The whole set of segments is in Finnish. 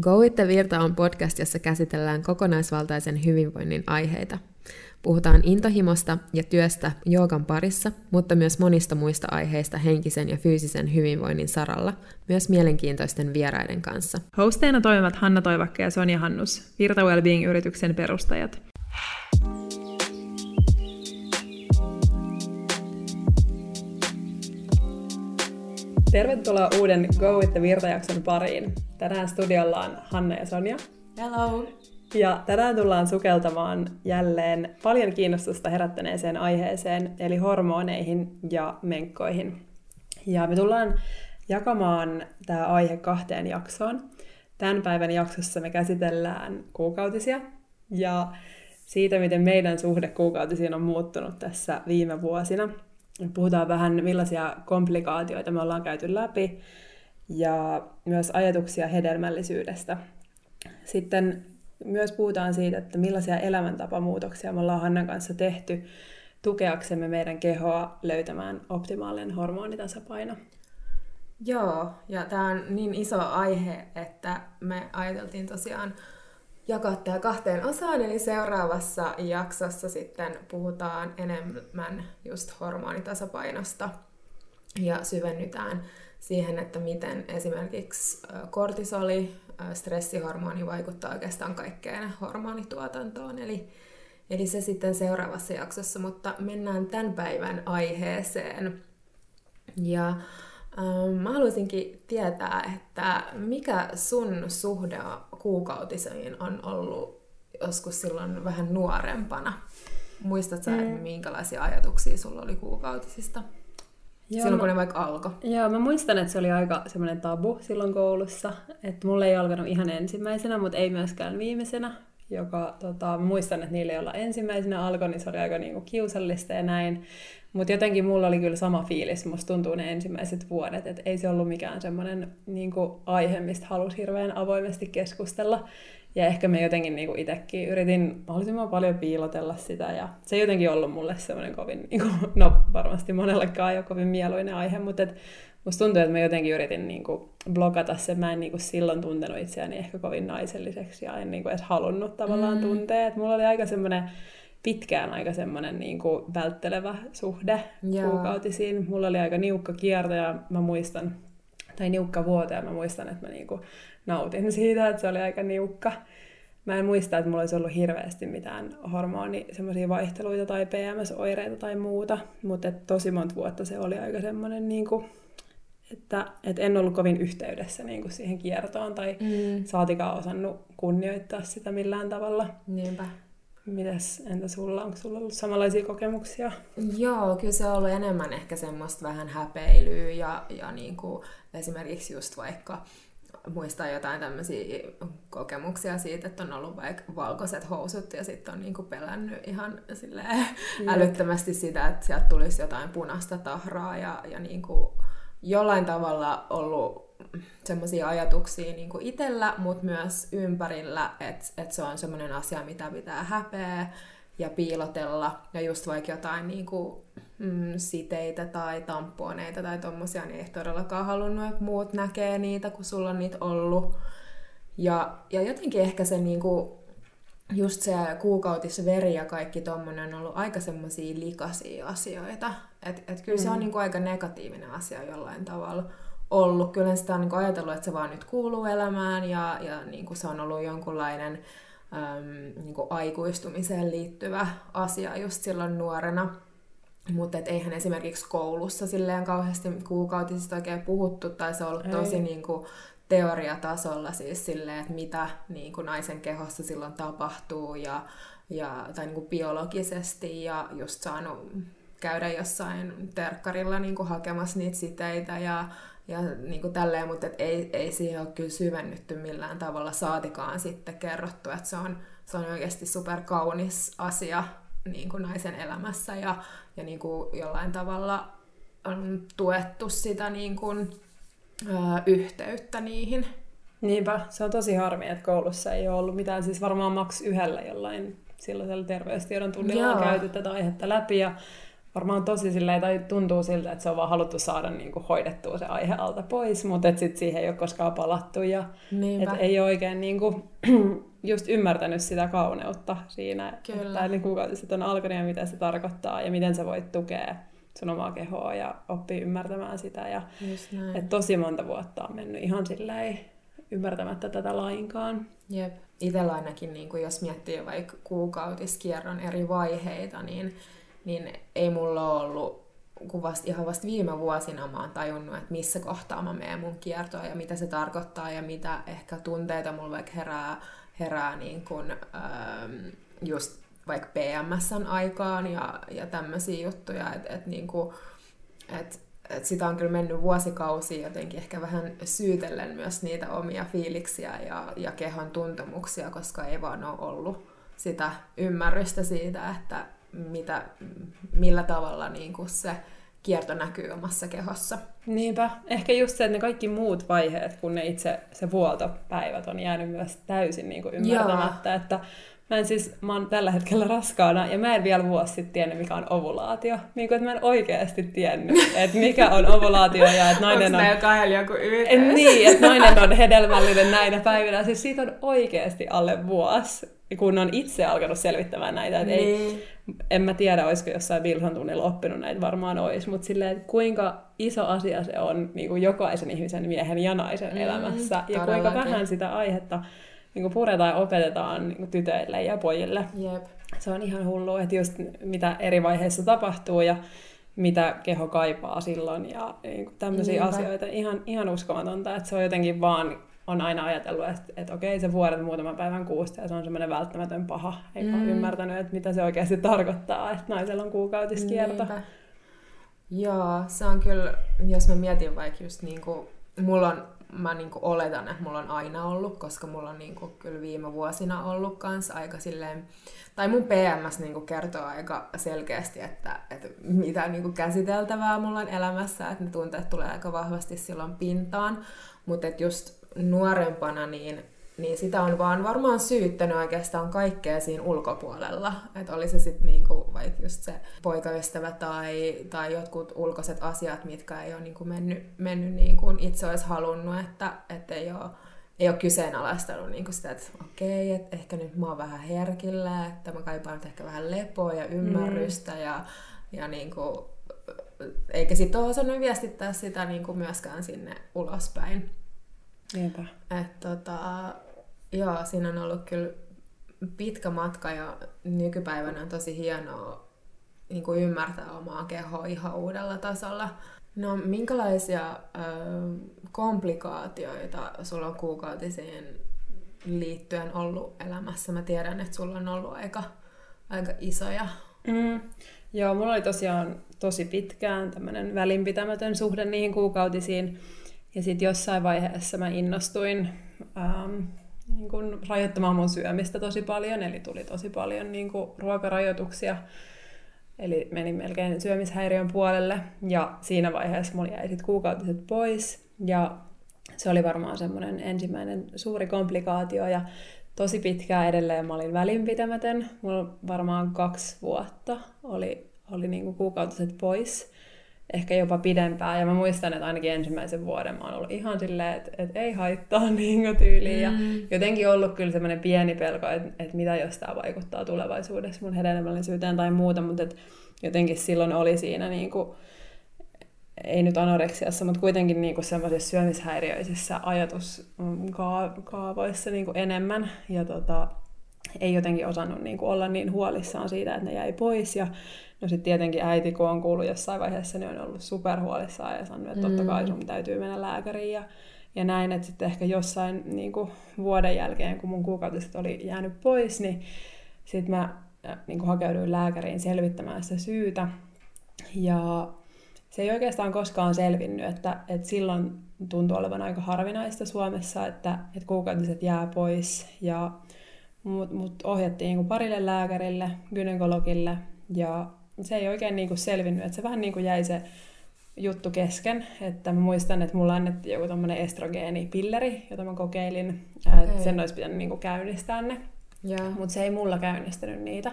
Go with the Virta on podcast, jossa käsitellään kokonaisvaltaisen hyvinvoinnin aiheita. Puhutaan intohimosta ja työstä joogan parissa, mutta myös monista muista aiheista henkisen ja fyysisen hyvinvoinnin saralla, myös mielenkiintoisten vieraiden kanssa. Hosteina toimivat Hanna Toivakka ja Sonja Hannus, Virta Wellbeing-yrityksen perustajat. Tervetuloa uuden Go with the Virta-jakson pariin. Tänään studiolla on Hanna ja Sonja. Hello! Ja tänään tullaan sukeltamaan jälleen paljon kiinnostusta herättäneeseen aiheeseen, eli hormoneihin ja menkkoihin. Ja me tullaan jakamaan tämä aihe kahteen jaksoon. Tämän päivän jaksossa me käsitellään kuukautisia ja siitä, miten meidän suhde kuukautisiin on muuttunut tässä viime vuosina. Puhutaan vähän, millaisia komplikaatioita me ollaan käyty läpi ja myös ajatuksia hedelmällisyydestä. Sitten myös puhutaan siitä, että millaisia elämäntapamuutoksia me ollaan Hannan kanssa tehty tukeaksemme meidän kehoa löytämään optimaalinen hormonitasapaino. Joo, ja tämä on niin iso aihe, että me ajateltiin tosiaan jakaa tämä kahteen osaan, eli seuraavassa jaksossa sitten puhutaan enemmän just hormonitasapainosta ja syvennytään siihen, että miten esimerkiksi kortisoli, stressihormoni vaikuttaa oikeastaan kaikkeen hormonituotantoon. Eli, eli se sitten seuraavassa jaksossa, mutta mennään tämän päivän aiheeseen. Ja ähm, mä haluaisinkin tietää, että mikä sun suhde kuukautiseen on ollut joskus silloin vähän nuorempana? Muistatko mm. että minkälaisia ajatuksia sulla oli kuukautisista? Joo, silloin kun ne vaikka alkoi. Joo, mä muistan, että se oli aika semmoinen tabu silloin koulussa. Että mulle ei alkanut ihan ensimmäisenä, mutta ei myöskään viimeisenä. Joka, tota, muistan, että niille, joilla ensimmäisenä alkoi, niin se oli aika niinku kiusallista ja näin. Mutta jotenkin mulla oli kyllä sama fiilis, musta tuntuu ne ensimmäiset vuodet, että ei se ollut mikään semmoinen niinku, aihe, mistä halusi hirveän avoimesti keskustella. Ja ehkä me jotenkin niinku itsekin yritin mahdollisimman paljon piilotella sitä. Ja se ei jotenkin ollut mulle semmoinen kovin, niinku, no varmasti monellekaan jo kovin mieluinen aihe, mutta et musta tuntuu, että mä jotenkin yritin niinku blokata sen. Mä en niinku silloin tuntenut itseäni ehkä kovin naiselliseksi ja en niinku edes halunnut tavallaan mm. tuntea. Et mulla oli aika semmoinen pitkään aika semmoinen niin kuin välttelevä suhde Joo. kuukautisiin. Mulla oli aika niukka kierto ja mä muistan, tai niukka vuote ja mä muistan, että mä niin kuin nautin siitä, että se oli aika niukka. Mä en muista, että mulla olisi ollut hirveästi mitään hormoni semmoisia vaihteluita tai PMS-oireita tai muuta, mutta tosi monta vuotta se oli aika semmoinen, niin kuin, että, että en ollut kovin yhteydessä niin kuin siihen kiertoon tai mm. saatikaan osannut kunnioittaa sitä millään tavalla. Niinpä. Mites, entä sulla? Onko sulla ollut samanlaisia kokemuksia? Joo, kyllä se on ollut enemmän ehkä semmoista vähän häpeilyä ja, ja niin kuin esimerkiksi just vaikka muistaa jotain tämmöisiä kokemuksia siitä, että on ollut vaikka valkoiset housut ja sitten on niinku pelännyt ihan silleen älyttömästi sitä, että sieltä tulisi jotain punaista tahraa ja, ja niinku jollain tavalla ollut semmoisia ajatuksia niin kuin itsellä, mutta myös ympärillä, että, että se on semmoinen asia, mitä pitää häpeä ja piilotella. Ja just vaikka jotain niin kuin, mm, siteitä tai tamponeita tai tommosia, niin ei todellakaan halunnut, että muut näkee niitä, kun sulla on niitä ollut. Ja, ja jotenkin ehkä se niin kuin, just se kuukautisveri ja kaikki tommonen on ollut aika semmoisia likaisia asioita. Että et kyllä mm. se on mm. niin kuin aika negatiivinen asia jollain tavalla ollut. Kyllä sitä on niin kuin ajatellut, että se vaan nyt kuuluu elämään ja, ja niin kuin se on ollut jonkunlainen äm, niin kuin aikuistumiseen liittyvä asia just silloin nuorena. Mutta eihän esimerkiksi koulussa silleen kauheasti kuukautisista oikein puhuttu, tai se on ollut Ei. tosi niin kuin, teoriatasolla siis silleen, että mitä niin kuin naisen kehossa silloin tapahtuu, ja, ja, tai niin kuin biologisesti, ja just saanut käydä jossain terkkarilla niin kuin hakemassa niitä siteitä, ja ja niin kuin tälleen, mutta et ei, ei siihen ole kyllä syvennytty millään tavalla, saatikaan sitten kerrottu, että se on, se on oikeasti super kaunis asia niin kuin naisen elämässä ja, ja niin kuin jollain tavalla on tuettu sitä niin kuin, ö, yhteyttä niihin. Niinpä, se on tosi harmi, että koulussa ei ole ollut mitään, siis varmaan maks yhdellä jollain silloisella terveystiedon tunnilla on käyty tätä aihetta läpi ja varmaan tosi silleen, tai tuntuu siltä, että se on vaan haluttu saada niin kuin hoidettua se aihe alta pois, mutta että sit siihen ei ole koskaan palattu ja että ei ole oikein niin kuin, just ymmärtänyt sitä kauneutta siinä, Kyllä. että niin kuukautiset on alkanut ja mitä se tarkoittaa ja miten sä voit tukea sun omaa kehoa ja oppii ymmärtämään sitä. Ja, että tosi monta vuotta on mennyt ihan silleen ymmärtämättä tätä lainkaan. Jep. Itsellä ainakin, niin kuin jos miettii vaikka kuukautiskierron eri vaiheita, niin, niin ei mulla ollut kun vasta, ihan vasta viime vuosina mä oon tajunnut, että missä kohtaa mä menen mun kiertoa ja mitä se tarkoittaa ja mitä ehkä tunteita mulla vaikka herää, herää niin kun, ähm, just vaikka PMSn aikaan ja, ja tämmöisiä juttuja, että et, niin et, et sitä on kyllä mennyt vuosikausia jotenkin ehkä vähän syytellen myös niitä omia fiiliksiä ja, ja kehon tuntemuksia, koska ei vaan ole ollut sitä ymmärrystä siitä, että mitä, millä tavalla niin kuin se kierto näkyy omassa kehossa. Niinpä. Ehkä just se, että ne kaikki muut vaiheet, kun ne itse se vuoltopäivät on jäänyt myös täysin niin kuin ymmärtämättä, Joo. että Mä en siis, mä oon tällä hetkellä raskaana ja mä en vielä vuosi sitten tiennyt, mikä on ovulaatio. Niin kuin, että mä en oikeasti tiennyt, että mikä on ovulaatio ja että nainen Onks on... Onko joku YTS? Niin, että nainen on hedelmällinen näinä päivinä. Siis siitä on oikeasti alle vuosi, kun on itse alkanut selvittämään näitä. Että niin. ei, en mä tiedä, olisiko jossain Wilson tunnilla oppinut näitä, varmaan olisi, mutta silleen, että kuinka iso asia se on niin kuin jokaisen ihmisen, miehen ja naisen mm, elämässä. Ja kuinka vähän sitä aihetta niin kuin puretaan ja opetetaan niin kuin tytöille ja pojille. Jep. Se on ihan hullu, että just mitä eri vaiheissa tapahtuu ja mitä keho kaipaa silloin ja niin kuin tämmöisiä Niinpä. asioita. Ihan, ihan uskomatonta, että se on jotenkin vaan on aina ajatellut, että, että okei, se vuodet muutaman päivän kuusta ja se on semmoinen välttämätön paha. Eikä mm. ole ymmärtänyt, että mitä se oikeasti tarkoittaa, että naisella on kuukautiskierto. Niinpä. Joo, se on kyllä, jos mä mietin vaikka just niin kuin, mulla on mä niinku oletan, että mulla on aina ollut, koska mulla on niinku kyllä viime vuosina ollut kans aika silleen, tai mun PMS niinku kertoo aika selkeästi, että, että mitä niinku käsiteltävää mulla on elämässä, että ne tunteet tulee aika vahvasti silloin pintaan, mutta just nuorempana niin niin sitä on vaan varmaan syyttänyt oikeastaan kaikkea siinä ulkopuolella. Että oli se sitten niinku vaikka just se poikaystävä tai, tai jotkut ulkoiset asiat, mitkä ei ole niinku mennyt, mennyt niin kuin itse olisi halunnut, että, että ei ole ei ole kyseenalaistanut niin sitä, että okei, että ehkä nyt mä oon vähän herkillä, että mä kaipaan ehkä vähän lepoa ja ymmärrystä mm. ja, ja niin kuin, eikä sitten ole osannut viestittää sitä niin kuin myöskään sinne ulospäin. Niinpä. Et, tota, Joo, siinä on ollut kyllä pitkä matka ja nykypäivänä on tosi hienoa niin kuin ymmärtää omaa kehoa ihan uudella tasolla. No, minkälaisia ö, komplikaatioita sulla on kuukautisiin liittyen ollut elämässä? Mä tiedän, että sulla on ollut aika, aika isoja. Mm. Joo, mulla oli tosiaan tosi pitkään tämmöinen välinpitämätön suhde niihin kuukautisiin. Ja sitten jossain vaiheessa mä innostuin ähm, niin kuin rajoittamaan mun syömistä tosi paljon, eli tuli tosi paljon niin kuin ruokarajoituksia. Eli menin melkein syömishäiriön puolelle ja siinä vaiheessa mulla jäi sit kuukautiset pois ja se oli varmaan semmoinen ensimmäinen suuri komplikaatio ja tosi pitkään edelleen mä olin välinpitämätön. Mulla varmaan kaksi vuotta oli, oli niinku kuukautiset pois ehkä jopa pidempään. Ja mä muistan, että ainakin ensimmäisen vuoden mä oon ollut ihan silleen, että, että ei haittaa niin tyyliin. Mm. Ja jotenkin ollut kyllä semmoinen pieni pelko, että, että mitä jos tämä vaikuttaa tulevaisuudessa mun hedelmällisyyteen tai muuta, mutta että jotenkin silloin oli siinä niin kuin, ei nyt anoreksiassa, mutta kuitenkin niin kuin semmoisissa syömishäiriöisissä ajatuskaavoissa niin kuin enemmän. Ja tota, ei jotenkin osannut niin kuin olla niin huolissaan siitä, että ne jäi pois. Ja No sitten tietenkin äiti, kun on kuullut jossain vaiheessa, niin on ollut superhuolissaan ja sanonut, että totta kai mm. sun täytyy mennä lääkäriin ja, ja näin, että sitten ehkä jossain niin kuin vuoden jälkeen, kun mun kuukautiset oli jäänyt pois, niin sitten mä äh, niin kuin hakeuduin lääkäriin selvittämään sitä syytä. Ja se ei oikeastaan koskaan selvinnyt, että, että silloin tuntuu olevan aika harvinaista Suomessa, että, että kuukautiset jää pois. Ja mut, mut ohjattiin niin kuin parille lääkärille, gynekologille ja se ei oikein niin kuin selvinnyt, että se vähän niin kuin jäi se juttu kesken, että mä muistan, että mulla annettiin joku tommonen estrogeenipilleri, jota mä kokeilin, okay. että sen olisi pitänyt niin kuin käynnistää ne, yeah. mutta se ei mulla käynnistänyt niitä.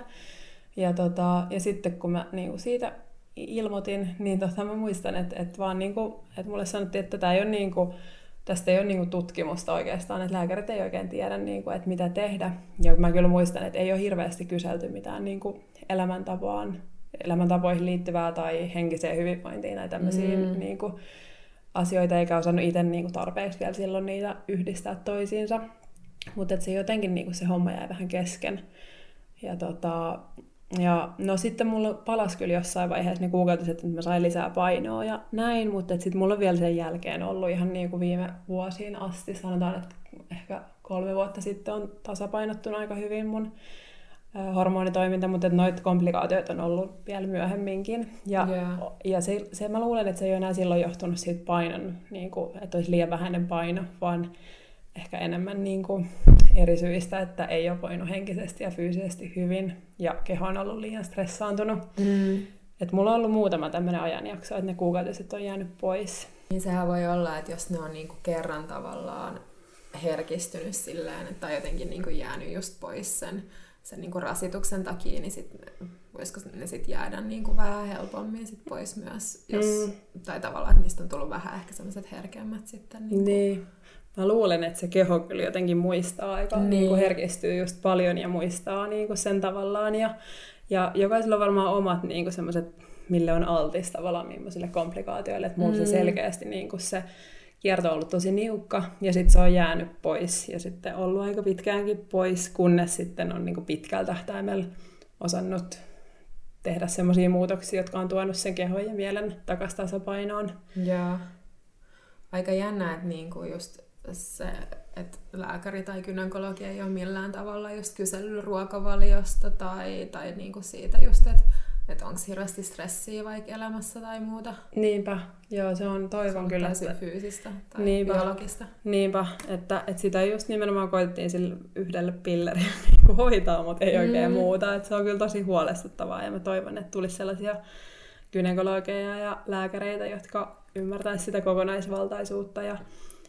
Ja, tota, ja sitten kun mä niin kuin siitä ilmoitin, niin tota mä muistan, että, että vaan niinku, että mulle sanottiin, että tämä ei ole niinku, tästä ei ole niinku tutkimusta oikeastaan, että lääkärit ei oikein tiedä, niinku, että mitä tehdä. Ja mä kyllä muistan, että ei ole hirveästi kyselty mitään niinku elämäntapaan, elämäntapoihin liittyvää tai henkiseen hyvinvointiin tai tämmöisiä mm. niinku, asioita, eikä osannut itse niinku tarpeeksi vielä silloin niitä yhdistää toisiinsa. Mutta se jotenkin niinku se homma jäi vähän kesken. Ja tota, ja no sitten mulla palasi kyllä jossain vaiheessa ne kuukautiset, että mä sain lisää painoa ja näin, mutta sitten mulla on vielä sen jälkeen ollut ihan niin kuin viime vuosiin asti. Sanotaan, että ehkä kolme vuotta sitten on tasapainottunut aika hyvin mun hormonitoiminta, mutta noita komplikaatioita on ollut vielä myöhemminkin. Ja, yeah. ja se, se, mä luulen, että se ei ole enää silloin johtunut siitä painon, niin kuin, että olisi liian vähäinen paino, vaan ehkä enemmän niin kuin eri syistä, että ei ole voinut henkisesti ja fyysisesti hyvin ja keho on ollut liian stressaantunut. Mm. Et mulla on ollut muutama tämmöinen ajanjakso, että ne kuukautiset on jäänyt pois. Niin sehän voi olla, että jos ne on niinku kerran tavallaan herkistynyt silleen, tai jotenkin niinku jäänyt just pois sen, sen niinku rasituksen takia, niin sit, voisiko ne sitten jäädä niinku vähän helpommin sit pois myös, jos, mm. tai tavallaan, että niistä on tullut vähän ehkä semmoiset herkemmät sitten. Niinku. Niin. Mä luulen, että se keho kyllä jotenkin muistaa aika, niin. Niin kuin herkistyy just paljon ja muistaa niin kuin sen tavallaan. Ja, ja jokaisella on varmaan omat niin kuin semmoiset, mille on altis tavallaan millaisille komplikaatioille. Että mulla mm. se selkeästi niin kuin se kierto on ollut tosi niukka ja sitten se on jäänyt pois ja sitten ollut aika pitkäänkin pois, kunnes sitten on niin kuin pitkällä tähtäimellä osannut tehdä semmoisia muutoksia, jotka on tuonut sen kehon ja mielen takaisin tasapainoon. Joo. Aika jännä, että niinku just se, että lääkäri tai gynekologi ei ole millään tavalla just kysellyt ruokavaliosta tai, tai niinku siitä just, että että onko hirveästi stressiä vaikka elämässä tai muuta. Niinpä, joo se on toivon se on kyllä. Että... fyysistä tai Niinpä. biologista. Niinpä, että, että sitä just nimenomaan koettiin sille yhdelle pillerille niin hoitaa, mutta ei oikein mm. muuta. Että se on kyllä tosi huolestuttavaa ja mä toivon, että tulisi sellaisia gynekologeja ja lääkäreitä, jotka ymmärtäisivät sitä kokonaisvaltaisuutta ja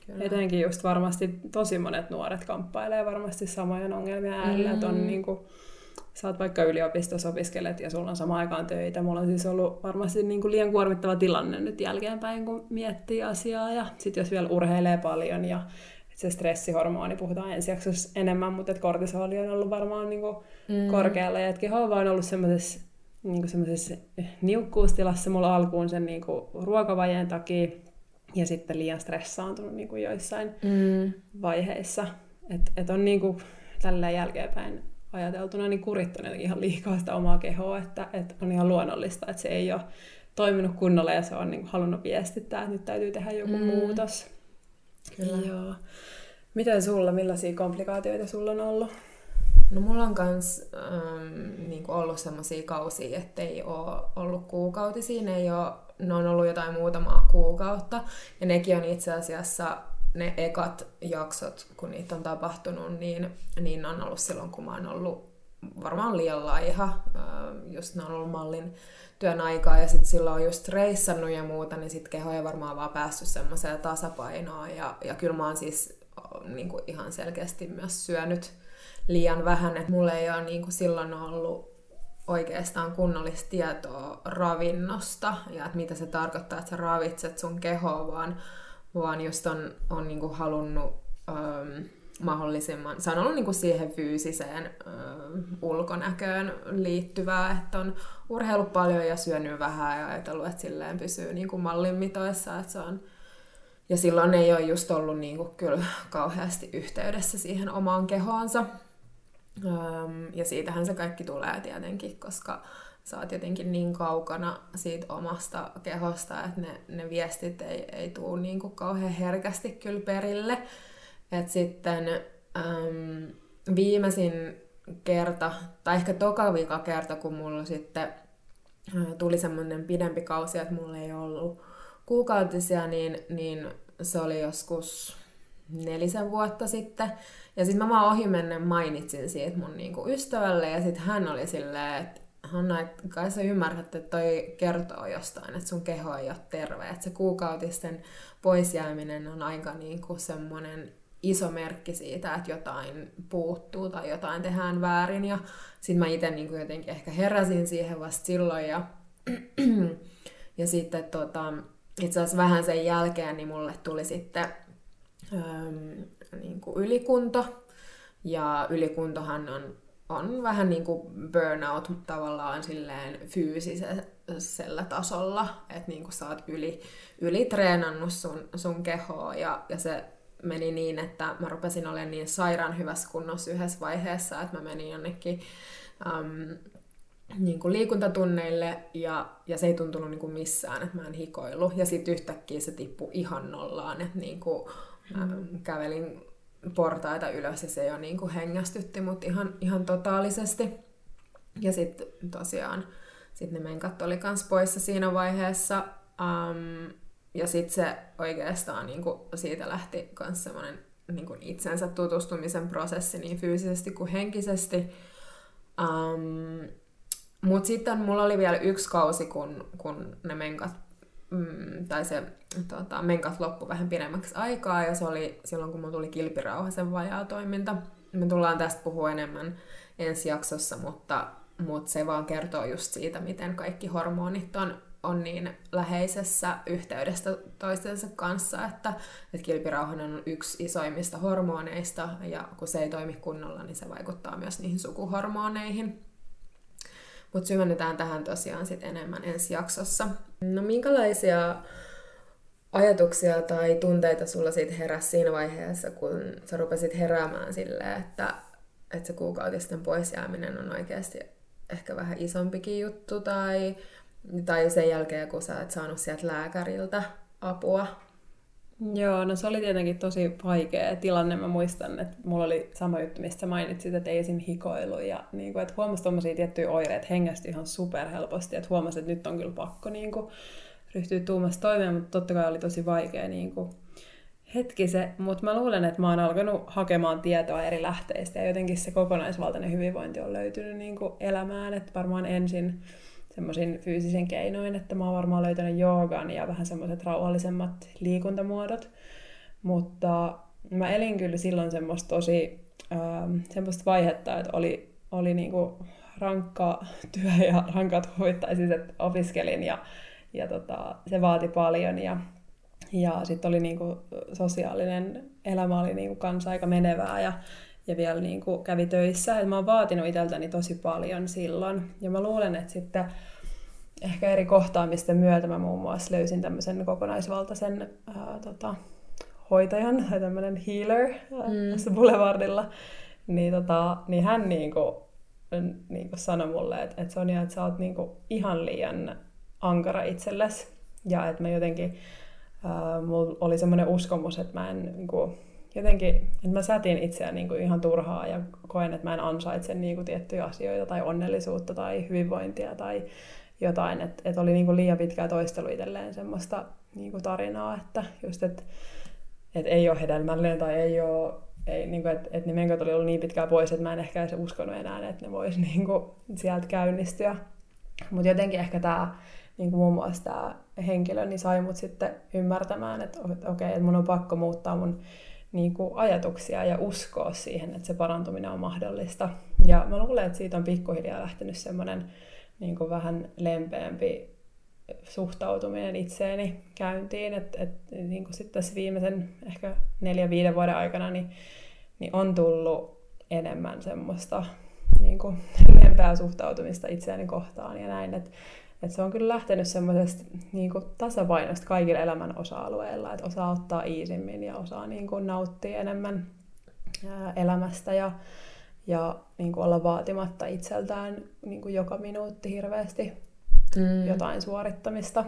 Kyllä. Etenkin just varmasti tosi monet nuoret kamppailee varmasti samojen ongelmia äärellä, mm. että on niin kuin, sä oot vaikka yliopistossa opiskelet ja sulla on sama aikaan töitä. Mulla on siis ollut varmasti niin kuin liian kuormittava tilanne nyt jälkeenpäin, kun miettii asiaa. Ja sitten jos vielä urheilee paljon ja se stressihormoni, puhutaan ensi jaksossa enemmän, mutta että kortisoli on ollut varmaan niin kuin mm. korkealla. Ja keho on vaan ollut semmoisessa niin niukkuustilassa mulla alkuun sen niin kuin ruokavajeen takia ja sitten liian stressaantunut niin kuin joissain mm. vaiheissa. Että et on niin kuin tällä jälkeenpäin ajateltuna niin kurittanut ihan liikaa sitä omaa kehoa, että, että on ihan luonnollista, että se ei ole toiminut kunnolla ja se on niin kuin halunnut viestittää, että nyt täytyy tehdä joku mm. muutos. Kyllä. Joo. Miten sulla, millaisia komplikaatioita sulla on ollut? No mulla on myös ähm, niin ollut sellaisia kausia, ettei ole ollut kuukautisia, ne ei ole ne on ollut jotain muutamaa kuukautta. Ja nekin on itse asiassa ne ekat jaksot, kun niitä on tapahtunut, niin, niin on ollut silloin, kun mä oon ollut varmaan liian laiha. Just ne on ollut mallin työn aikaa ja sitten silloin on just reissannut ja muuta, niin sitten keho ei varmaan vaan päässyt semmoiseen tasapainoon. Ja, ja kyllä mä oon siis niin kuin ihan selkeästi myös syönyt liian vähän, että mulla ei ole niin kuin silloin ollut oikeastaan kunnollista tietoa ravinnosta ja että mitä se tarkoittaa, että sä ravitset sun kehoa, vaan, vaan just on, on niinku halunnut ähm, mahdollisimman, se on ollut niinku siihen fyysiseen ähm, ulkonäköön liittyvää, että on urheillut paljon ja syönyt vähän ja ajatellut, että silleen pysyy niinku mallin mitoissa, että se on ja silloin ei ole just ollut niinku kyllä kauheasti yhteydessä siihen omaan kehoonsa. Um, ja siitähän se kaikki tulee tietenkin, koska sä oot jotenkin niin kaukana siitä omasta kehosta, että ne, ne viestit ei, ei tule niin kuin kauhean herkästi kyllä perille. Et sitten um, viimeisin kerta, tai ehkä toka vika kerta, kun mulla sitten tuli semmoinen pidempi kausi, että mulla ei ollut kuukautisia, niin, niin se oli joskus nelisen vuotta sitten. Ja sitten mä vaan ohimennen mainitsin siitä mun niinku ystävälle, ja sitten hän oli silleen, että Hanna, et kai sä ymmärrät, että toi kertoo jostain, että sun keho ei ole terve. Että se kuukautisten poisjääminen on aika niinku semmoinen iso merkki siitä, että jotain puuttuu tai jotain tehdään väärin. Ja sitten mä itse niinku jotenkin ehkä heräsin siihen vasta silloin ja ja sitten tota, itse asiassa vähän sen jälkeen niin mulle tuli sitten ähm, niin kuin ylikunto. Ja ylikuntohan on, on vähän niin kuin burnout tavallaan silleen fyysisellä tasolla, että niin kuin sä oot yli, ylitreenannut sun, sun kehoa ja, ja se meni niin, että mä rupesin olemaan niin sairaan hyvässä kunnossa yhdessä vaiheessa, että mä menin jonnekin um, niin kuin liikuntatunneille ja, ja se ei tuntunut niin kuin missään, että mä en hikoilu. Ja sitten yhtäkkiä se tippui ihan nollaan, että niin kuin, mm. kävelin portaita ylös ja se jo niin kuin hengästytti mut ihan, ihan totaalisesti. Ja sitten tosiaan sit ne menkat oli kans poissa siinä vaiheessa. Um, ja sitten se oikeastaan niin kuin siitä lähti myös semmoinen niin kuin itsensä tutustumisen prosessi niin fyysisesti kuin henkisesti. Um, Mutta sitten mulla oli vielä yksi kausi, kun, kun ne menkat, mm, tai se tota, menkat loppu vähän pidemmäksi aikaa, ja se oli silloin, kun mulla tuli kilpirauhasen vajaa toiminta. Me tullaan tästä puhua enemmän ensi jaksossa, mutta, mutta se vaan kertoo just siitä, miten kaikki hormonit on on niin läheisessä yhteydessä toistensa kanssa, että, että kilpirauhanen on yksi isoimmista hormoneista, ja kun se ei toimi kunnolla, niin se vaikuttaa myös niihin sukuhormoneihin. Mutta syvennytään tähän tosiaan sit enemmän ensi jaksossa. No minkälaisia ajatuksia tai tunteita sulla siitä heräsi siinä vaiheessa, kun sä rupesit heräämään silleen, että, että se kuukautisten pois jääminen on oikeasti ehkä vähän isompikin juttu, tai tai sen jälkeen, kun sä et saanut sieltä lääkäriltä apua? Joo, no se oli tietenkin tosi vaikea tilanne. Mä muistan, että mulla oli sama juttu, mistä mainitsit, että ei esim. hikoilu. Ja niin kuin, että huomasi tommosia tiettyjä oireita, hengästyi ihan superhelposti. Että huomasi, että nyt on kyllä pakko niin kuin, ryhtyä tuumasta toimeen, mutta totta kai oli tosi vaikea niin kuin, hetki se. Mutta mä luulen, että mä oon alkanut hakemaan tietoa eri lähteistä ja jotenkin se kokonaisvaltainen hyvinvointi on löytynyt niin kuin, elämään. Että varmaan ensin semmoisin fyysisen keinoin, että mä oon varmaan löytänyt joogan ja vähän semmoiset rauhallisemmat liikuntamuodot. Mutta mä elin kyllä silloin semmoista tosi ähm, semmoista vaihetta, että oli, oli niinku rankka työ ja rankat huvit, tai siis että opiskelin ja, ja tota, se vaati paljon ja, ja sitten oli niinku sosiaalinen elämä oli niinku kanssa aika menevää ja ja vielä niin kuin kävi töissä. Et mä oon vaatinut itseltäni tosi paljon silloin. Ja mä luulen, että sitten ehkä eri kohtaamisten myötä mä muun muassa löysin tämmöisen kokonaisvaltaisen ää, tota, hoitajan tai tämmöinen healer ää, mm. tässä Boulevardilla. Niin, tota, niin hän niinku, niinku sanoi mulle, että, että Sonja, että sä oot niinku ihan liian ankara itsellesi. Ja että mä jotenkin, ää, mulla oli semmoinen uskomus, että mä en niinku, jotenkin, että mä sätin itseään niin kuin ihan turhaa ja koen, että mä en ansaitse niin kuin tiettyjä asioita tai onnellisuutta tai hyvinvointia tai jotain. Että et oli niin kuin liian pitkää toistelu itselleen semmoista niin kuin tarinaa, että just, että et ei ole hedelmällinen tai ei ole ei, niin että, että ne menkot oli ollut niin pitkään pois, että mä en ehkä edes uskonut enää, että ne vois niin kuin, sieltä käynnistyä. Mutta jotenkin ehkä tämä niin kuin muun muassa tämä henkilö niin sai mut sitten ymmärtämään, että okei, okay, että mun on pakko muuttaa mun niin kuin ajatuksia ja uskoa siihen, että se parantuminen on mahdollista. Ja mä luulen, että siitä on pikkuhiljaa lähtenyt semmoinen niin kuin vähän lempeämpi suhtautuminen itseeni käyntiin, että et, niin kuin sitten tässä viimeisen ehkä neljä viiden vuoden aikana niin, niin on tullut enemmän semmoista niin kuin lempeää suhtautumista itseäni kohtaan ja näin, että et se on kyllä lähtenyt semmoisesta niin tasapainosta kaikilla elämän osa-alueilla, että osaa ottaa iisimmin ja osaa niin kuin, nauttia enemmän ää, elämästä ja, ja niin kuin, olla vaatimatta itseltään niin kuin, joka minuutti hirveästi mm. jotain suorittamista.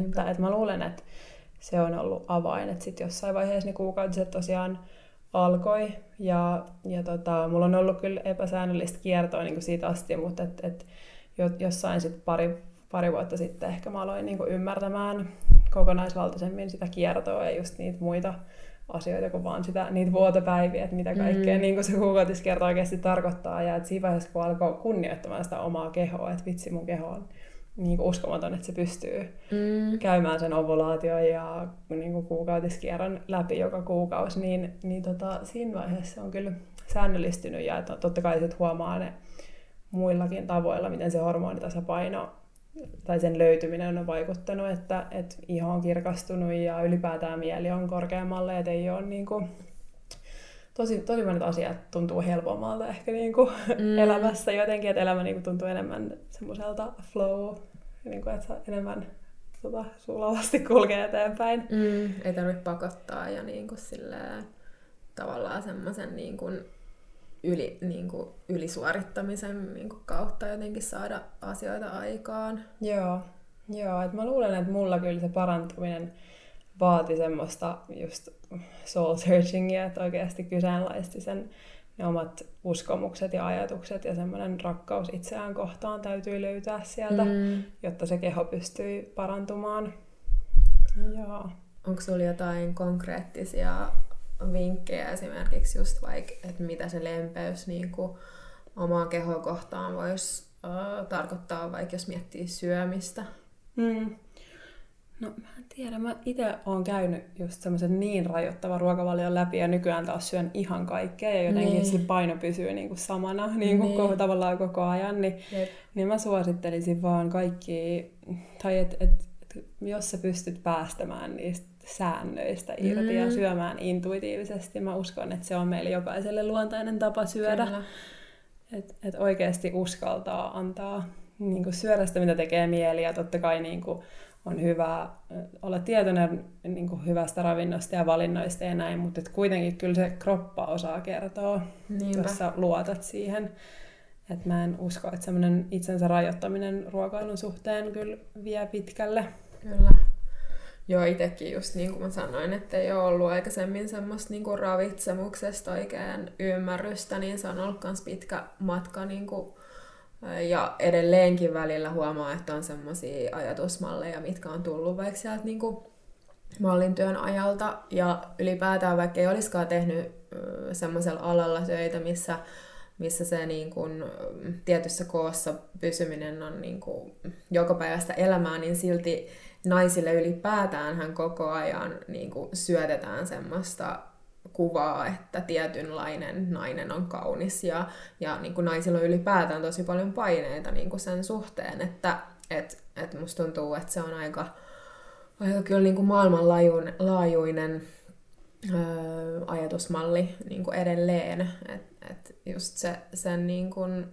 Että, että mä luulen, että se on ollut avain, että sitten jossain vaiheessa ne kuukautiset tosiaan alkoi ja, ja tota, mulla on ollut kyllä epäsäännöllistä kiertoa niin kuin siitä asti, mutta et, et jossain sitten pari pari vuotta sitten ehkä mä aloin niin kuin ymmärtämään kokonaisvaltaisemmin sitä kiertoa ja just niitä muita asioita kuin vaan sitä, niitä vuotopäiviä, että mitä kaikkea mm. niin kuin se kuukautiskierto oikeasti tarkoittaa. Ja että siinä vaiheessa, kun alkoi kunnioittamaan sitä omaa kehoa, että vitsi mun keho on niin kuin uskomaton, että se pystyy mm. käymään sen ovulaation ja niin kuin kuukautiskierron läpi joka kuukausi, niin, niin tota, siinä vaiheessa se on kyllä säännöllistynyt ja että totta kai sit huomaa ne muillakin tavoilla, miten se hormonitasapaino tai sen löytyminen on vaikuttanut, että, että iho on kirkastunut ja ylipäätään mieli on korkeammalle, että ei ole niin kuin, tosi, tosi monet asiat tuntuu helpommalta ehkä niin kuin mm. elämässä jotenkin, että elämä niin kuin tuntuu enemmän semmoiselta flow, niin kuin, että enemmän tota, sulavasti kulkee eteenpäin. Mm, ei tarvitse pakottaa ja niin kuin silleen, tavallaan semmoisen niin kuin yli, niin kuin ylisuorittamisen niin kuin kautta jotenkin saada asioita aikaan. Joo, Joo että mä luulen, että mulla kyllä se parantuminen vaati semmoista just soul searchingia, että oikeasti kyseenalaisti sen ne omat uskomukset ja ajatukset ja semmoinen rakkaus itseään kohtaan täytyy löytää sieltä, mm. jotta se keho pystyy parantumaan. Joo. Onko sulla jotain konkreettisia vinkkejä esimerkiksi just vaikka, että mitä se lempeys niin kuin omaa kehoa kohtaan voisi uh, tarkoittaa, vaikka jos miettii syömistä? Mm. No mä en tiedä, mä itse oon käynyt just semmoisen niin rajoittavan ruokavalion läpi ja nykyään taas syön ihan kaikkea ja jotenkin niin. se paino pysyy niinku samana niinku niin. koko, tavallaan koko ajan, niin, niin mä suosittelisin vaan kaikki, tai että et, et, jos sä pystyt päästämään niistä säännöistä irti mm. ja syömään intuitiivisesti, mä uskon, että se on meille jokaiselle luontainen tapa syödä. Että et oikeasti uskaltaa antaa niin syödä sitä, mitä tekee mieli ja totta kai niin kuin, on hyvä olla tietoinen niin kuin hyvästä ravinnosta ja valinnoista ja näin, mutta et kuitenkin kyllä se kroppa osaa kertoa, Niinpä. jos sä luotat siihen. Et mä en usko, että semmoinen itsensä rajoittaminen ruokailun suhteen kyllä vie pitkälle. Kyllä. Joo, itsekin just niin kuin mä sanoin, että ei ole ollut aikaisemmin semmoista niin kuin ravitsemuksesta oikein ymmärrystä, niin se on ollut myös pitkä matka niin kuin ja edelleenkin välillä huomaa, että on semmoisia ajatusmalleja, mitkä on tullut vaikka sieltä niin kuin mallin työn ajalta. Ja ylipäätään vaikka ei olisikaan tehnyt semmoisella alalla töitä, missä, missä se niin kuin, tietyssä koossa pysyminen on niin kuin, joka päivästä elämää, niin silti naisille ylipäätään hän koko ajan niin kuin, syötetään semmoista kuvaa, että tietynlainen nainen on kaunis ja, ja niin kuin naisilla on ylipäätään tosi paljon paineita niin kuin sen suhteen, että et, et musta tuntuu, että se on aika, aika kyllä niin kuin maailmanlaajuinen öö, ajatusmalli niin kuin edelleen, että et just se, sen niin kuin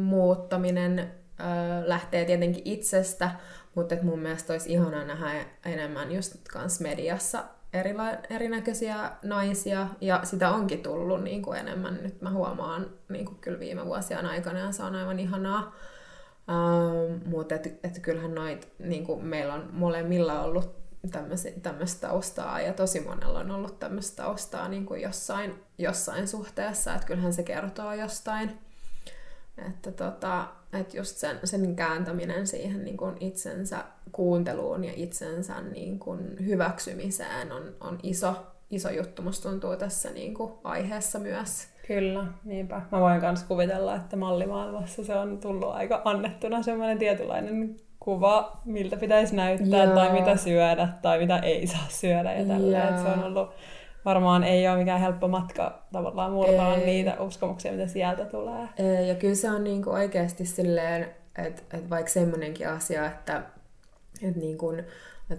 muuttaminen öö, lähtee tietenkin itsestä, mutta et mun mielestä olisi ihanaa nähdä enemmän just kans mediassa erila- erinäköisiä naisia, ja sitä onkin tullut niin kuin enemmän. Nyt mä huomaan niin kuin kyllä viime vuosien aikana, ja se on aivan ihanaa. Ähm, mutta et, et kyllähän noit, niin kuin meillä on molemmilla ollut tämmöistä taustaa, ja tosi monella on ollut tämmöistä taustaa niin kuin jossain, jossain suhteessa, että kyllähän se kertoo jostain. Että tota, et just sen, sen kääntäminen siihen niin kuin itsensä kuunteluun ja itsensä niin kuin hyväksymiseen on, on iso, iso juttu, musta tuntuu tässä niin kuin aiheessa myös. Kyllä, niinpä. Mä voin myös kuvitella, että mallimaailmassa se on tullut aika annettuna semmoinen tietynlainen kuva, miltä pitäisi näyttää Joo. tai mitä syödä tai mitä ei saa syödä ja tällä. Se on ollut varmaan ei ole mikään helppo matka tavallaan murtaa ei. niitä uskomuksia, mitä sieltä tulee. Ei, ja kyllä se on niinku oikeasti silleen, että et vaikka semmoinenkin asia, että et niinku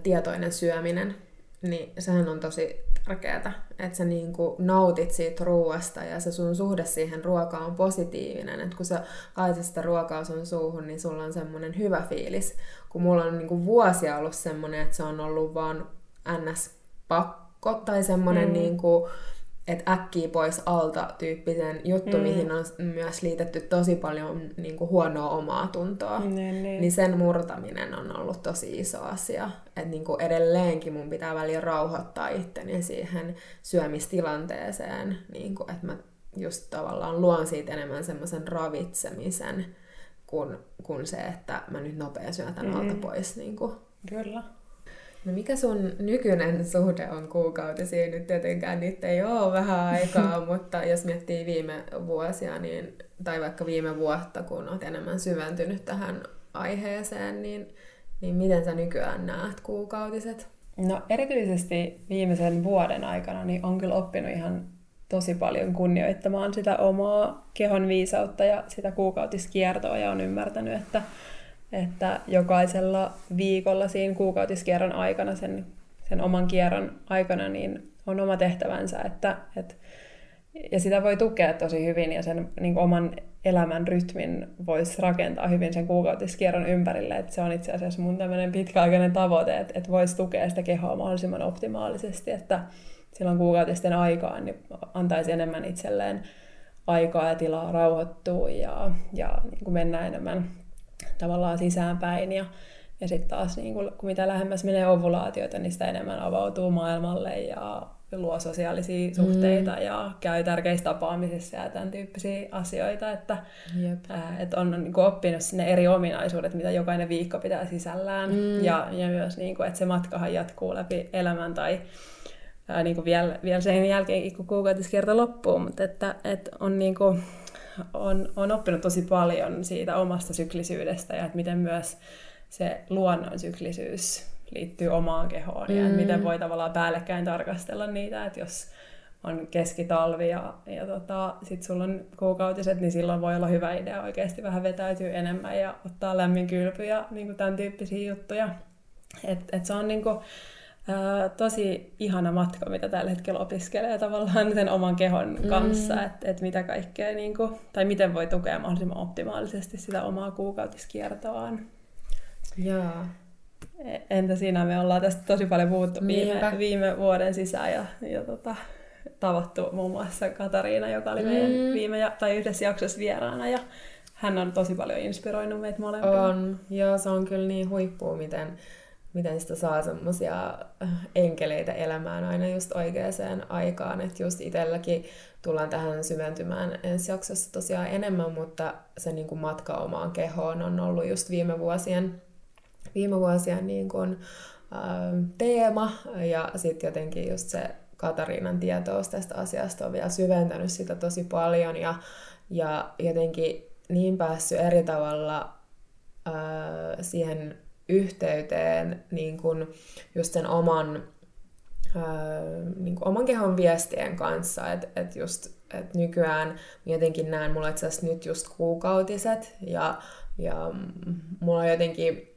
tietoinen syöminen, niin sehän on tosi tärkeää, että sä niinku nautit siitä ruoasta ja se sun suhde siihen ruokaan on positiivinen. Että kun sä laitat sitä ruokaa sun suuhun, niin sulla on semmoinen hyvä fiilis. Kun mulla on niinku vuosia ollut semmoinen, että se on ollut vaan ns. pakko pakko tai semmoinen mm. niin kuin, että äkkiä pois alta tyyppisen juttu, mm. mihin on myös liitetty tosi paljon niin kuin huonoa omaa tuntoa. Niin, niin. niin sen murtaminen on ollut tosi iso asia. Että niin kuin edelleenkin mun pitää välillä rauhoittaa itteni siihen syömistilanteeseen, niin kuin, että mä just tavallaan luon siitä enemmän semmoisen ravitsemisen, kuin, kuin se, että mä nyt nopea syötän mm. alta pois. Niin kuin. Kyllä. No mikä sun nykyinen suhde on kuukautisiin? Nyt tietenkään niitä ei ole vähän aikaa, mutta jos miettii viime vuosia, niin, tai vaikka viime vuotta, kun olet enemmän syventynyt tähän aiheeseen, niin, niin miten sä nykyään näet kuukautiset? No erityisesti viimeisen vuoden aikana niin on kyllä oppinut ihan tosi paljon kunnioittamaan sitä omaa kehon viisautta ja sitä kuukautiskiertoa ja on ymmärtänyt, että että jokaisella viikolla siinä kuukautiskierron aikana, sen, sen oman kierron aikana, niin on oma tehtävänsä, että, että ja sitä voi tukea tosi hyvin ja sen niin oman elämän rytmin voisi rakentaa hyvin sen kuukautiskierron ympärille. Että se on itse asiassa mun tämmöinen pitkäaikainen tavoite, että, että voisi tukea sitä kehoa mahdollisimman optimaalisesti, että silloin kuukautisten aikaan niin antaisi enemmän itselleen aikaa ja tilaa rauhoittua ja, ja niin kuin mennä enemmän tavallaan sisäänpäin. Ja, ja sitten taas niin kuin, kun mitä lähemmäs menee ovulaatioita, niin sitä enemmän avautuu maailmalle ja luo sosiaalisia mm. suhteita mm. ja käy tärkeissä tapaamisissa ja tämän tyyppisiä asioita, että, Jep. ää, että on niin kuin, oppinut sinne eri ominaisuudet, mitä jokainen viikko pitää sisällään mm. ja, ja myös, niin kuin, että se matkahan jatkuu läpi elämän tai ää, niin kuin vielä, vielä sen jälkeen, kun kuukautiskierto loppuu, mutta että, että on, niin kuin, on, on oppinut tosi paljon siitä omasta syklisyydestä ja että miten myös se luonnon syklisyys liittyy omaan kehoon mm. ja miten voi tavallaan päällekkäin tarkastella niitä, että jos on keskitalvi ja, ja tota, sitten sulla on kuukautiset, niin silloin voi olla hyvä idea oikeasti vähän vetäytyä enemmän ja ottaa lämmin kylpy ja niin tämän tyyppisiä juttuja. Et, et se on niin kuin, ää, tosi ihana matka, mitä tällä hetkellä opiskelee tavallaan sen oman kehon mm. kanssa, mm. että et mitä kaikkea, niin kuin, tai miten voi tukea mahdollisimman optimaalisesti sitä omaa kuukautiskiertoaan. Joo. Entä siinä me ollaan tästä tosi paljon puhuttu viime, viime vuoden sisään ja, ja tota, tavattu muun muassa Katariina, joka oli meidän mm. viime tai yhdessä jaksossa vieraana ja hän on tosi paljon inspiroinut meitä molempia. On, joo se on kyllä niin huippua, miten, miten sitä saa semmoisia äh, enkeleitä elämään aina just oikeaan aikaan. Että just itselläkin tullaan tähän syventymään ensi jaksossa tosiaan enemmän, mutta se niin kuin matka omaan kehoon on ollut just viime vuosien viime vuosien niin kuin, ä, teema ja sitten jotenkin just se Katariinan tietous tästä asiasta on vielä syventänyt sitä tosi paljon ja, ja jotenkin niin päässyt eri tavalla ä, siihen yhteyteen niin kuin just sen oman, ä, niin kuin oman kehon viestien kanssa, että et just et nykyään jotenkin näen, mulla itse asiassa nyt just kuukautiset ja, ja mulla on jotenkin